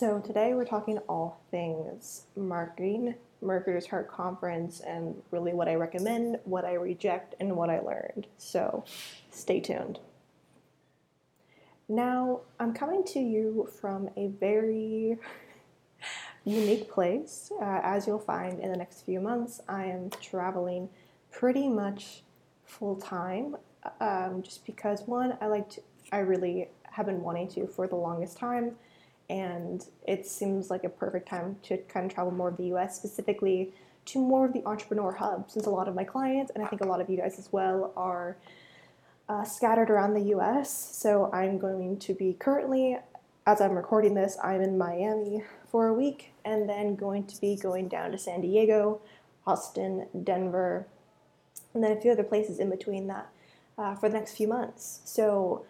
So today we're talking all things marketing, Marketers Heart Conference, and really what I recommend, what I reject, and what I learned. So stay tuned. Now, I'm coming to you from a very unique place. Uh, as you'll find in the next few months, I am traveling pretty much full time um, just because, one, I like to, I really have been wanting to for the longest time and it seems like a perfect time to kind of travel more of the US, specifically to more of the entrepreneur hub, since a lot of my clients, and I think a lot of you guys as well, are uh, scattered around the US. So I'm going to be currently, as I'm recording this, I'm in Miami for a week, and then going to be going down to San Diego, Austin, Denver, and then a few other places in between that uh, for the next few months. So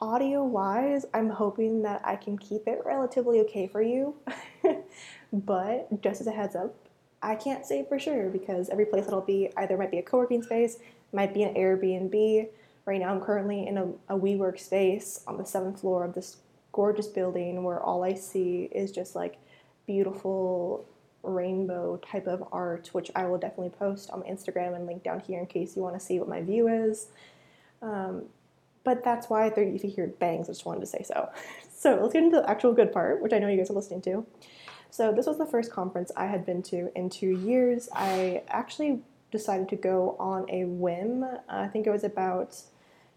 audio wise, I'm hoping that I can keep it relatively okay for you. but just as a heads up, I can't say for sure because every place that'll be either might be a co working space, might be an Airbnb. Right now, I'm currently in a, a WeWork space on the seventh floor of this gorgeous building where all I see is just like beautiful rainbow type of art, which I will definitely post on Instagram and link down here in case you want to see what my view is. Um, but that's why they're, if you hear bangs, I just wanted to say so. So let's get into the actual good part, which I know you guys are listening to. So this was the first conference I had been to in two years. I actually decided to go on a whim. I think it was about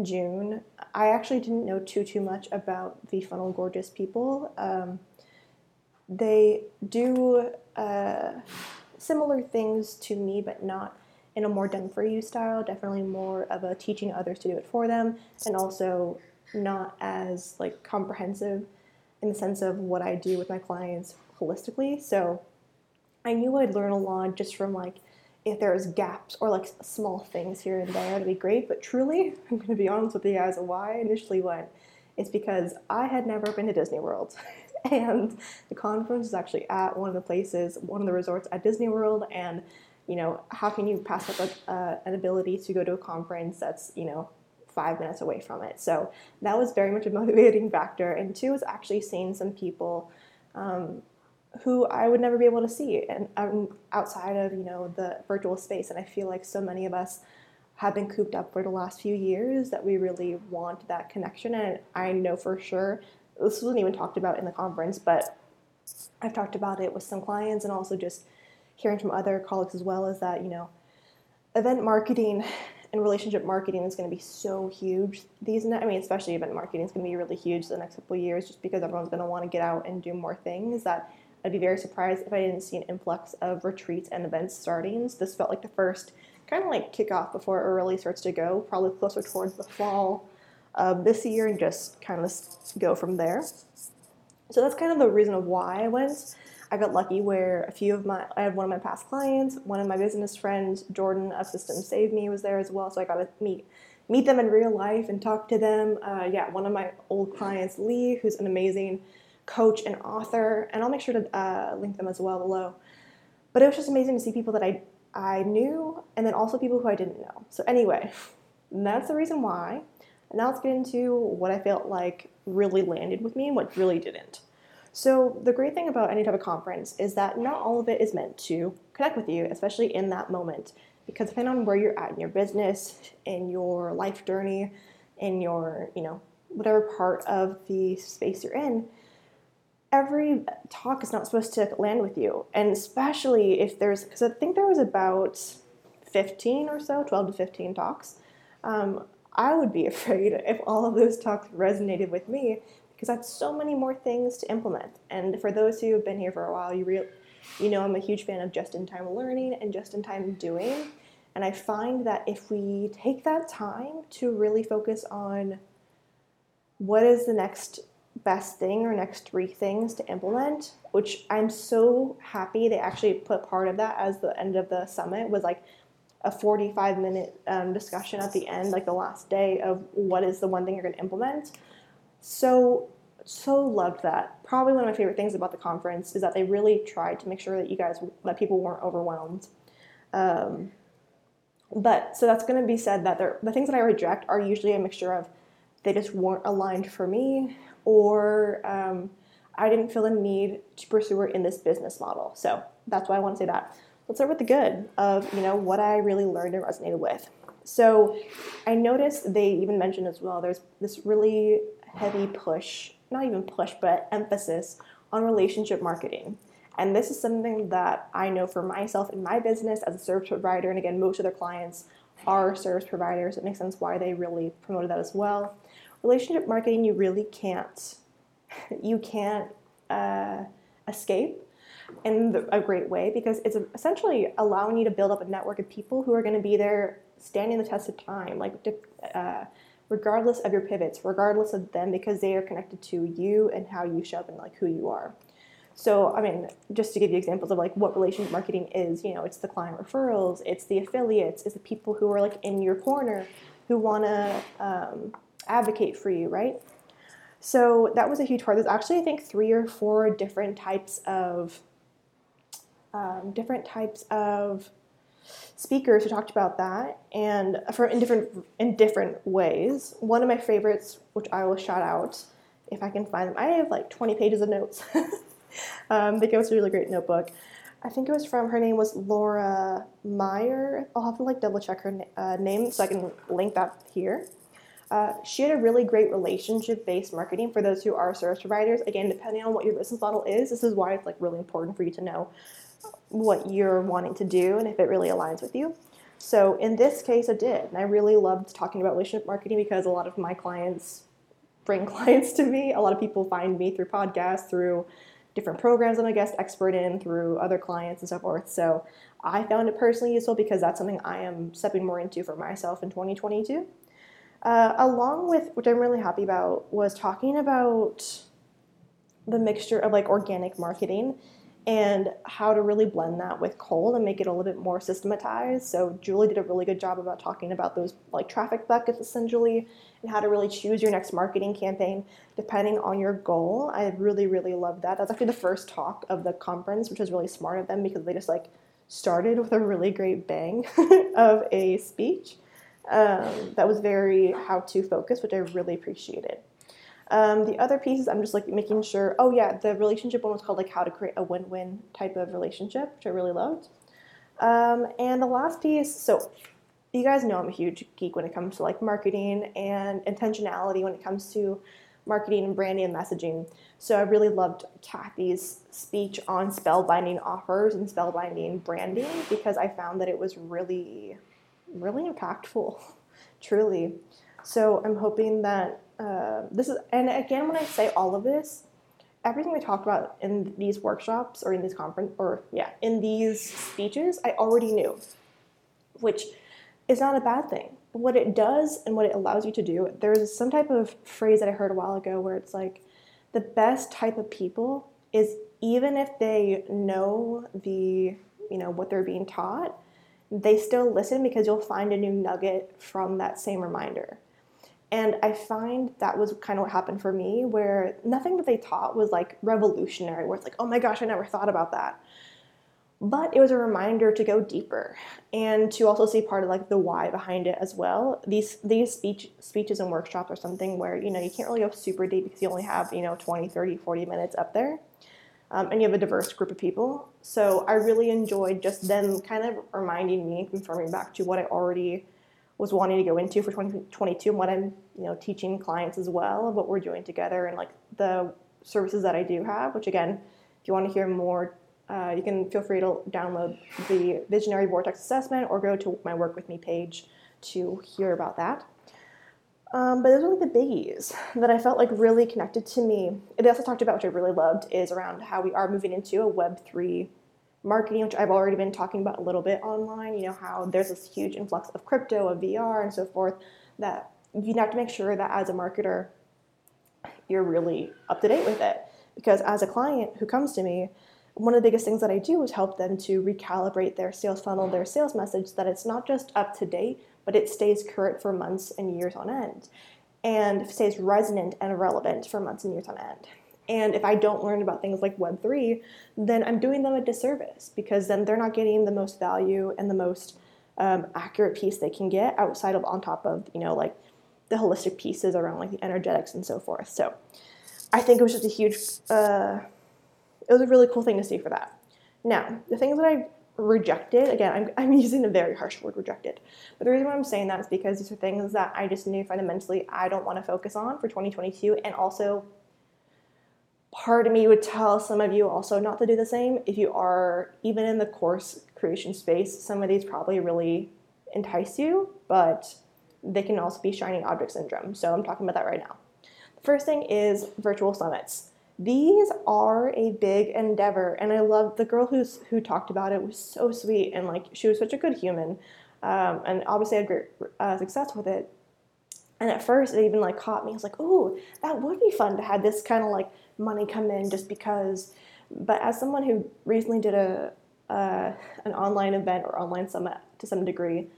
June. I actually didn't know too too much about the Funnel Gorgeous people. Um, they do uh, similar things to me, but not in a more done for you style, definitely more of a teaching others to do it for them, and also not as like comprehensive in the sense of what I do with my clients holistically. So I knew I'd learn a lot just from like if there's gaps or like small things here and there, it'd be great. But truly, I'm to be honest with you guys, why I initially went is because I had never been to Disney World. and the conference is actually at one of the places, one of the resorts at Disney World, and you know, how can you pass up a, an ability to go to a conference that's, you know, five minutes away from it? So that was very much a motivating factor. And two was actually seeing some people um, who I would never be able to see and um, outside of, you know, the virtual space. And I feel like so many of us have been cooped up for the last few years that we really want that connection. And I know for sure, this wasn't even talked about in the conference, but I've talked about it with some clients and also just hearing from other colleagues as well is that you know event marketing and relationship marketing is going to be so huge these i mean especially event marketing is going to be really huge the next couple of years just because everyone's going to want to get out and do more things that i'd be very surprised if i didn't see an influx of retreats and events starting. This felt like the first kind of like kickoff before it really starts to go probably closer towards the fall of this year and just kind of go from there. So that's kind of the reason of why i went I got lucky where a few of my, I had one of my past clients, one of my business friends, Jordan of Systems Saved Me was there as well. So I got to meet meet them in real life and talk to them. Uh, yeah, one of my old clients, Lee, who's an amazing coach and author, and I'll make sure to uh, link them as well below. But it was just amazing to see people that I I knew, and then also people who I didn't know. So anyway, that's the reason why. And now let's get into what I felt like really landed with me and what really didn't. So, the great thing about any type of conference is that not all of it is meant to connect with you, especially in that moment. Because depending on where you're at in your business, in your life journey, in your, you know, whatever part of the space you're in, every talk is not supposed to land with you. And especially if there's, because I think there was about 15 or so, 12 to 15 talks. Um, I would be afraid if all of those talks resonated with me because that's so many more things to implement. And for those who have been here for a while, you real, you know I'm a huge fan of just-in-time learning and just-in-time doing. And I find that if we take that time to really focus on what is the next best thing or next three things to implement, which I'm so happy they actually put part of that as the end of the summit was like a 45 minute um, discussion at the end, like the last day of what is the one thing you're going to implement. So, so loved that. Probably one of my favorite things about the conference is that they really tried to make sure that you guys, that people weren't overwhelmed. Um, but so that's going to be said that the things that I reject are usually a mixture of they just weren't aligned for me, or um, I didn't feel the need to pursue her in this business model. So that's why I want to say that. Let's start with the good of you know what I really learned and resonated with. So I noticed they even mentioned as well. There's this really heavy push, not even push, but emphasis on relationship marketing. And this is something that I know for myself in my business as a service provider, and again, most of their clients are service providers. It makes sense why they really promoted that as well. Relationship marketing, you really can't, you can't uh, escape in a great way because it's essentially allowing you to build up a network of people who are going to be there standing the test of time, like uh, regardless of your pivots, regardless of them, because they are connected to you and how you show up and like who you are. So, I mean, just to give you examples of like what relationship marketing is, you know, it's the client referrals, it's the affiliates, it's the people who are like in your corner who want to um, advocate for you, right? So that was a huge part. There's actually, I think, three or four different types of um, different types of speakers who talked about that, and for in different in different ways. One of my favorites, which I will shout out if I can find them. I have like 20 pages of notes. um, think it was a really great notebook. I think it was from her name was Laura Meyer. I'll have to like double check her uh, name so I can link that here. Uh, she had a really great relationship based marketing for those who are service providers. Again, depending on what your business model is, this is why it's like really important for you to know what you're wanting to do and if it really aligns with you. So in this case, it did. And I really loved talking about relationship marketing because a lot of my clients bring clients to me. A lot of people find me through podcasts, through different programs I'm a guest expert in, through other clients and so forth. So I found it personally useful because that's something I am stepping more into for myself in 2022. Uh, along with, which I'm really happy about, was talking about the mixture of like organic marketing and how to really blend that with cold and make it a little bit more systematized. So Julie did a really good job about talking about those like traffic buckets essentially and how to really choose your next marketing campaign depending on your goal. I really, really loved that. That's actually the first talk of the conference, which was really smart of them because they just like started with a really great bang of a speech um, that was very how to focus, which I really appreciated. Um, the other pieces, I'm just like making sure. Oh yeah, the relationship one was called like how to create a win-win type of relationship, which I really loved. Um, and the last piece, so you guys know I'm a huge geek when it comes to like marketing and intentionality when it comes to marketing and branding and messaging. So I really loved Kathy's speech on spellbinding offers and spellbinding branding because I found that it was really, really impactful, truly. So I'm hoping that uh, this is, and again, when I say all of this, everything we talked about in these workshops or in these conference or yeah, in these speeches, I already knew, which is not a bad thing. But what it does and what it allows you to do, there's some type of phrase that I heard a while ago where it's like the best type of people is even if they know the you know what they're being taught, they still listen because you'll find a new nugget from that same reminder. And I find that was kind of what happened for me, where nothing that they taught was like revolutionary, where it's like, oh my gosh, I never thought about that. But it was a reminder to go deeper and to also see part of like the why behind it as well. These these speech speeches and workshops are something where you know you can't really go super deep because you only have you know 20, 30, 40 minutes up there. Um, and you have a diverse group of people. So I really enjoyed just them kind of reminding me and confirming back to what I already was wanting to go into for 2022 and what I'm you know teaching clients as well of what we're doing together and like the services that I do have. Which again, if you want to hear more, uh, you can feel free to download the Visionary Vortex Assessment or go to my Work with Me page to hear about that. Um, but those are like the biggies that I felt like really connected to me. They also talked about, which I really loved, is around how we are moving into a Web3 marketing, which I've already been talking about a little bit online, you know, how there's this huge influx of crypto, of VR, and so forth, that you have to make sure that as a marketer, you're really up to date with it. Because as a client who comes to me, one of the biggest things that I do is help them to recalibrate their sales funnel, their sales message, that it's not just up to date, but it stays current for months and years on end, and stays resonant and relevant for months and years on end. And if I don't learn about things like Web3, then I'm doing them a disservice because then they're not getting the most value and the most um, accurate piece they can get outside of on top of, you know, like the holistic pieces around like the energetics and so forth. So I think it was just a huge, uh, it was a really cool thing to see for that. Now, the things that I rejected, again, I'm, I'm using a very harsh word, rejected. But the reason why I'm saying that is because these are things that I just knew fundamentally I don't want to focus on for 2022. And also, part of me would tell some of you also not to do the same. If you are even in the course creation space, some of these probably really entice you, but they can also be shining object syndrome. So I'm talking about that right now. The first thing is virtual summits. These are a big endeavor, and I love the girl who's who talked about it was so sweet and like she was such a good human, um, and obviously had great uh, success with it. And at first, it even like caught me. I was like, "Oh, that would be fun to have this kind of like money come in just because." But as someone who recently did a uh, an online event or online summit to some degree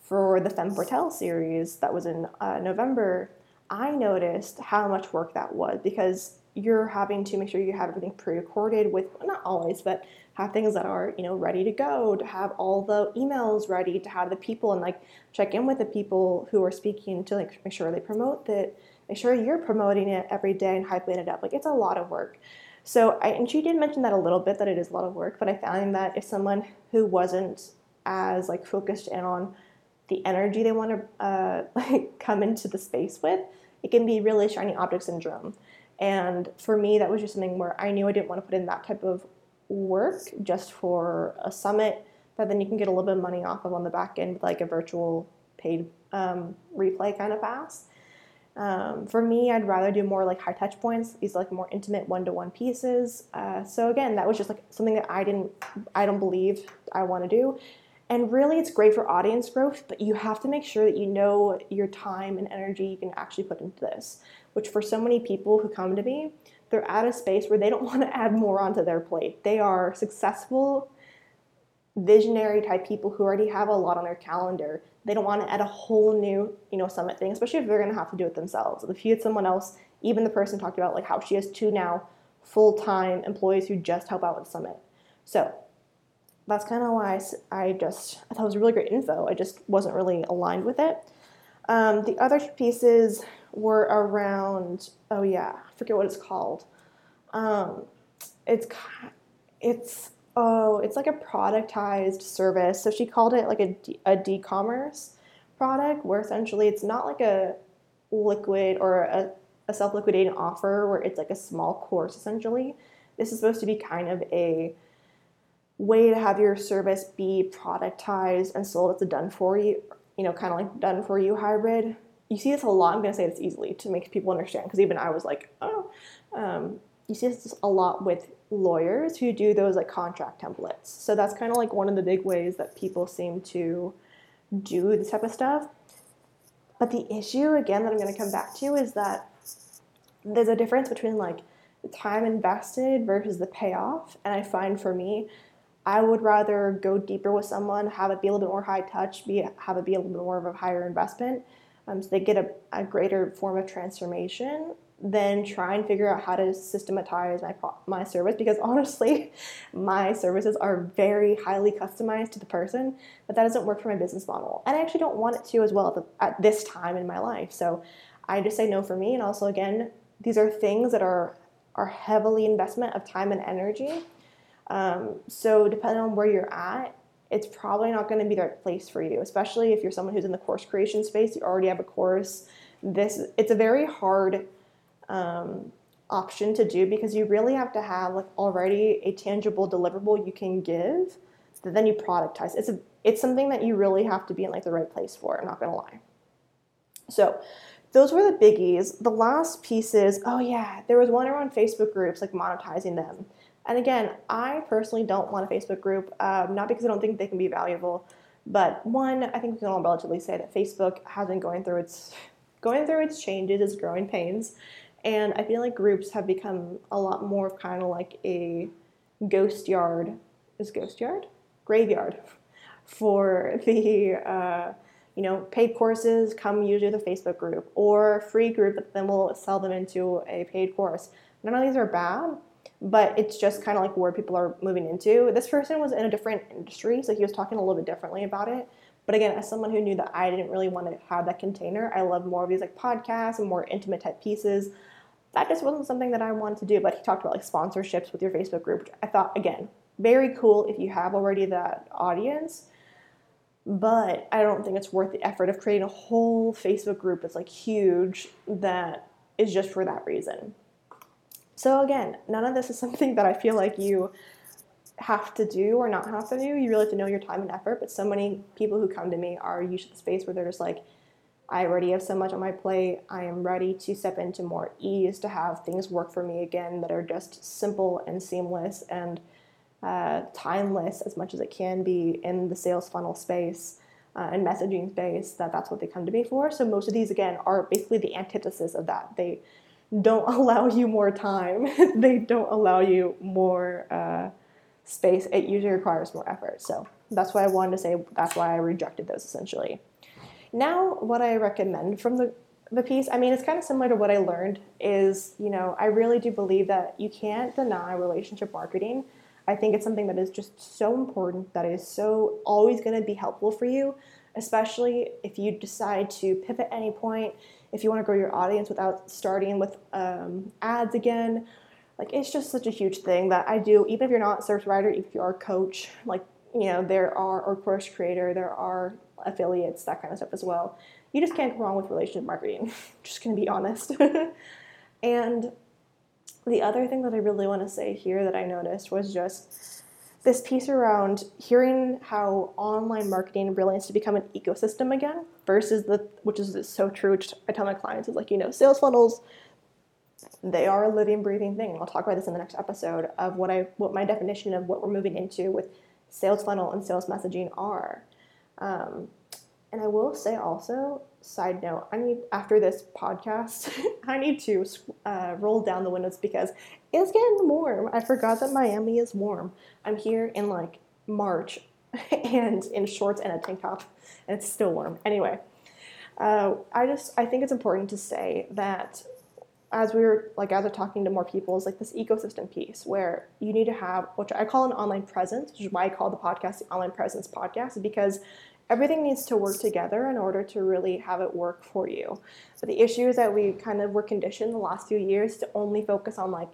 for the Femme Fortelle series that was in uh, November, I noticed how much work that was because you're having to make sure you have everything pre-recorded with not always but have things that are you know ready to go to have all the emails ready to have the people and like check in with the people who are speaking to like make sure they promote it make sure you're promoting it every day and hyping it up. Like it's a lot of work. So I, and she did mention that a little bit that it is a lot of work but i found that if someone who wasn't as like focused in on the energy they want to uh, like come into the space with it can be really shiny object syndrome. And for me, that was just something where I knew I didn't want to put in that type of work just for a summit that then you can get a little bit of money off of on the back end like a virtual paid um, replay kind of pass. Um, for me, I'd rather do more like high touch points. These like more intimate one to one pieces. Uh, so again, that was just like something that I didn't, I don't believe I want to do. And really, it's great for audience growth, but you have to make sure that you know your time and energy you can actually put into this which for so many people who come to me, they're at a space where they don't want to add more onto their plate. They are successful, visionary type people who already have a lot on their calendar. They don't want to add a whole new, you know, summit thing, especially if they're going to have to do it themselves. If you had someone else, even the person talked about like how she has two now full-time employees who just help out with summit. So that's kind of why I just I thought it was really great info. I just wasn't really aligned with it. Um, the other pieces were around oh yeah I forget what it's called um, it's it's oh it's like a productized service. So she called it like a, a d-commerce product where essentially it's not like a liquid or a, a self-liquidating offer where it's like a small course essentially. This is supposed to be kind of a way to have your service be productized and sold. As a done for you you know kind of like done for you hybrid. You see this a lot. I'm going to say this easily to make people understand because even I was like, oh, um, you see this a lot with lawyers who do those like contract templates. So that's kind of like one of the big ways that people seem to do this type of stuff. But the issue, again, that I'm going to come back to is that there's a difference between like the time invested versus the payoff. And I find for me, I would rather go deeper with someone, have it be a little bit more high touch, be have it be a little bit more of a higher investment, um, so they get a, a greater form of transformation then try and figure out how to systematize my my service because honestly my services are very highly customized to the person but that doesn't work for my business model. And i actually don't want it to as well at, the, at this time in my life. So i just say no for me. And also again these are things that are are heavily investment of time and energy. Um, so depending on where you're at it's probably not going to be the right place for you, especially if you're someone who's in the course creation space, you already have a course. This it's a very hard um, option to do because you really have to have like already a tangible deliverable you can give that then you productize. It's a it's something that you really have to be in like the right place for. I'm not gonna lie. So those were the biggies. The last piece is oh yeah, there was one around Facebook groups like monetizing them. And again, I personally don't want a Facebook group, um, not because I don't think they can be valuable, but one, I think we can all relatively say that Facebook has been going through its going through its changes, its growing pains, and I feel like groups have become a lot more of kind of like a ghost yard. Is ghost yard graveyard for the uh, you know paid courses come usually the Facebook group or free group that then will sell them into a paid course. None of these are bad but it's just kind of like where people are moving into. This person was in a different industry, so he was talking a little bit differently about it. But again, as someone who knew that I didn't really want to have that container, I love more of these like podcasts and more intimate type pieces. That just wasn't something that I wanted to do. But he talked about like sponsorships with your Facebook group, I thought again very cool if you have already that audience. But I don't think it's worth the effort of creating a whole Facebook group that's like huge that is just for that reason. So again, none of this is something that I feel like you have to do or not have to do. You really have to know your time and effort. But so many people who come to me are usually the space where they're just like, I already have so much on my plate. I am ready to step into more ease to have things work for me again that are just simple and seamless and uh, timeless as much as it can be in the sales funnel space uh, and messaging space. That that's what they come to me for. So most of these again are basically the antithesis of that. They don't allow you more time. they don't allow you more uh, space. It usually requires more effort. So that's why I wanted to say. That's why I rejected those essentially. Now, what I recommend from the the piece, I mean, it's kind of similar to what I learned. Is you know, I really do believe that you can't deny relationship marketing. I think it's something that is just so important, that is so always going to be helpful for you, especially if you decide to pivot any point, if you want to grow your audience without starting with um, ads again. Like, it's just such a huge thing that I do, even if you're not a service writer, if you are a coach, like, you know, there are, or course creator, there are affiliates, that kind of stuff as well. You just can't go wrong with relationship marketing. just to be honest. and the other thing that I really want to say here that I noticed was just this piece around hearing how online marketing really needs to become an ecosystem again versus the which is so true I tell my clients is like you know sales funnels they are a living breathing thing I'll talk about this in the next episode of what I what my definition of what we're moving into with sales funnel and sales messaging are um, and I will say also side note, I need after this podcast, I need to uh, roll down the windows because it's getting warm. I forgot that Miami is warm. I'm here in like March and in shorts and a tank top, and it's still warm. Anyway, uh, I just I think it's important to say that as we are like as we're talking to more people is like this ecosystem piece where you need to have which I call an online presence, which is why I call the podcast the online presence podcast, because everything needs to work together in order to really have it work for you. But the issue is that we kind of were conditioned the last few years to only focus on like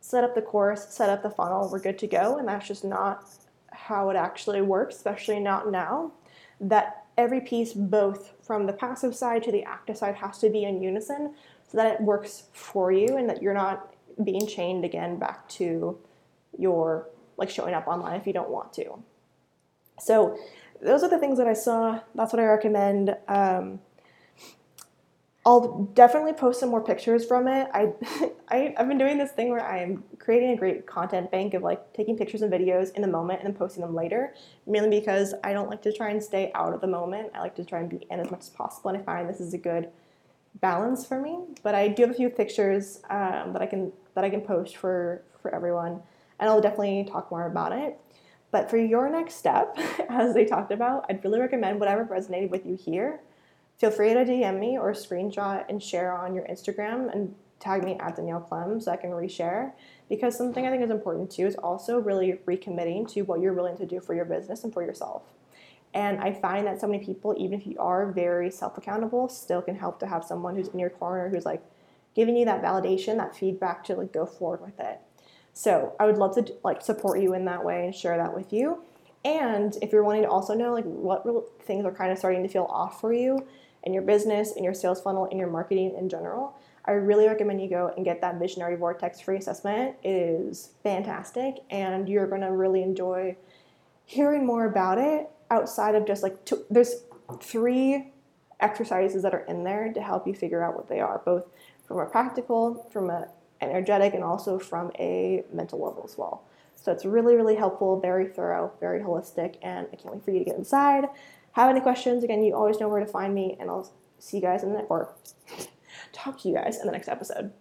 set up the course, set up the funnel, we're good to go, and that's just not how it actually works, especially not now. That every piece, both from the passive side to the active side, has to be in unison so that it works for you and that you're not being chained again back to your like showing up online if you don't want to. So those are the things that I saw. That's what I recommend. Um, I'll definitely post some more pictures from it. I, I have been doing this thing where I'm creating a great content bank of like taking pictures and videos in the moment and then posting them later. Mainly because I don't like to try and stay out of the moment. I like to try and be in as much as possible, and I find this is a good balance for me. But I do have a few pictures um, that I can that I can post for for everyone, and I'll definitely talk more about it. But for your next step, as they talked about, I'd really recommend whatever resonated with you here. Feel free to DM me or screenshot and share on your Instagram and tag me at Danielle Clem so I can reshare. Because something I think is important too is also really recommitting to what you're willing to do for your business and for yourself. And I find that so many people, even if you are very self accountable, still can help to have someone who's in your corner who's like giving you that validation, that feedback to like go forward with it. So I would love to like support you in that way and share that with you. And if you're wanting to also know like what things are kind of starting to feel off for you in your business, in your sales funnel, in your marketing in general, I really recommend you go and get that Visionary Vortex free assessment. It is fantastic, and you're going to really enjoy hearing more about it outside of just like two, there's three exercises that are in there to help you figure out what they are, both from a practical, from a energetic and also from a mental level as well. So it's really, really helpful, very thorough, very holistic, and I can't wait for you to get inside. Have any questions? Again, you always know where to find me, and I'll see you guys in the or talk to you guys in the next episode.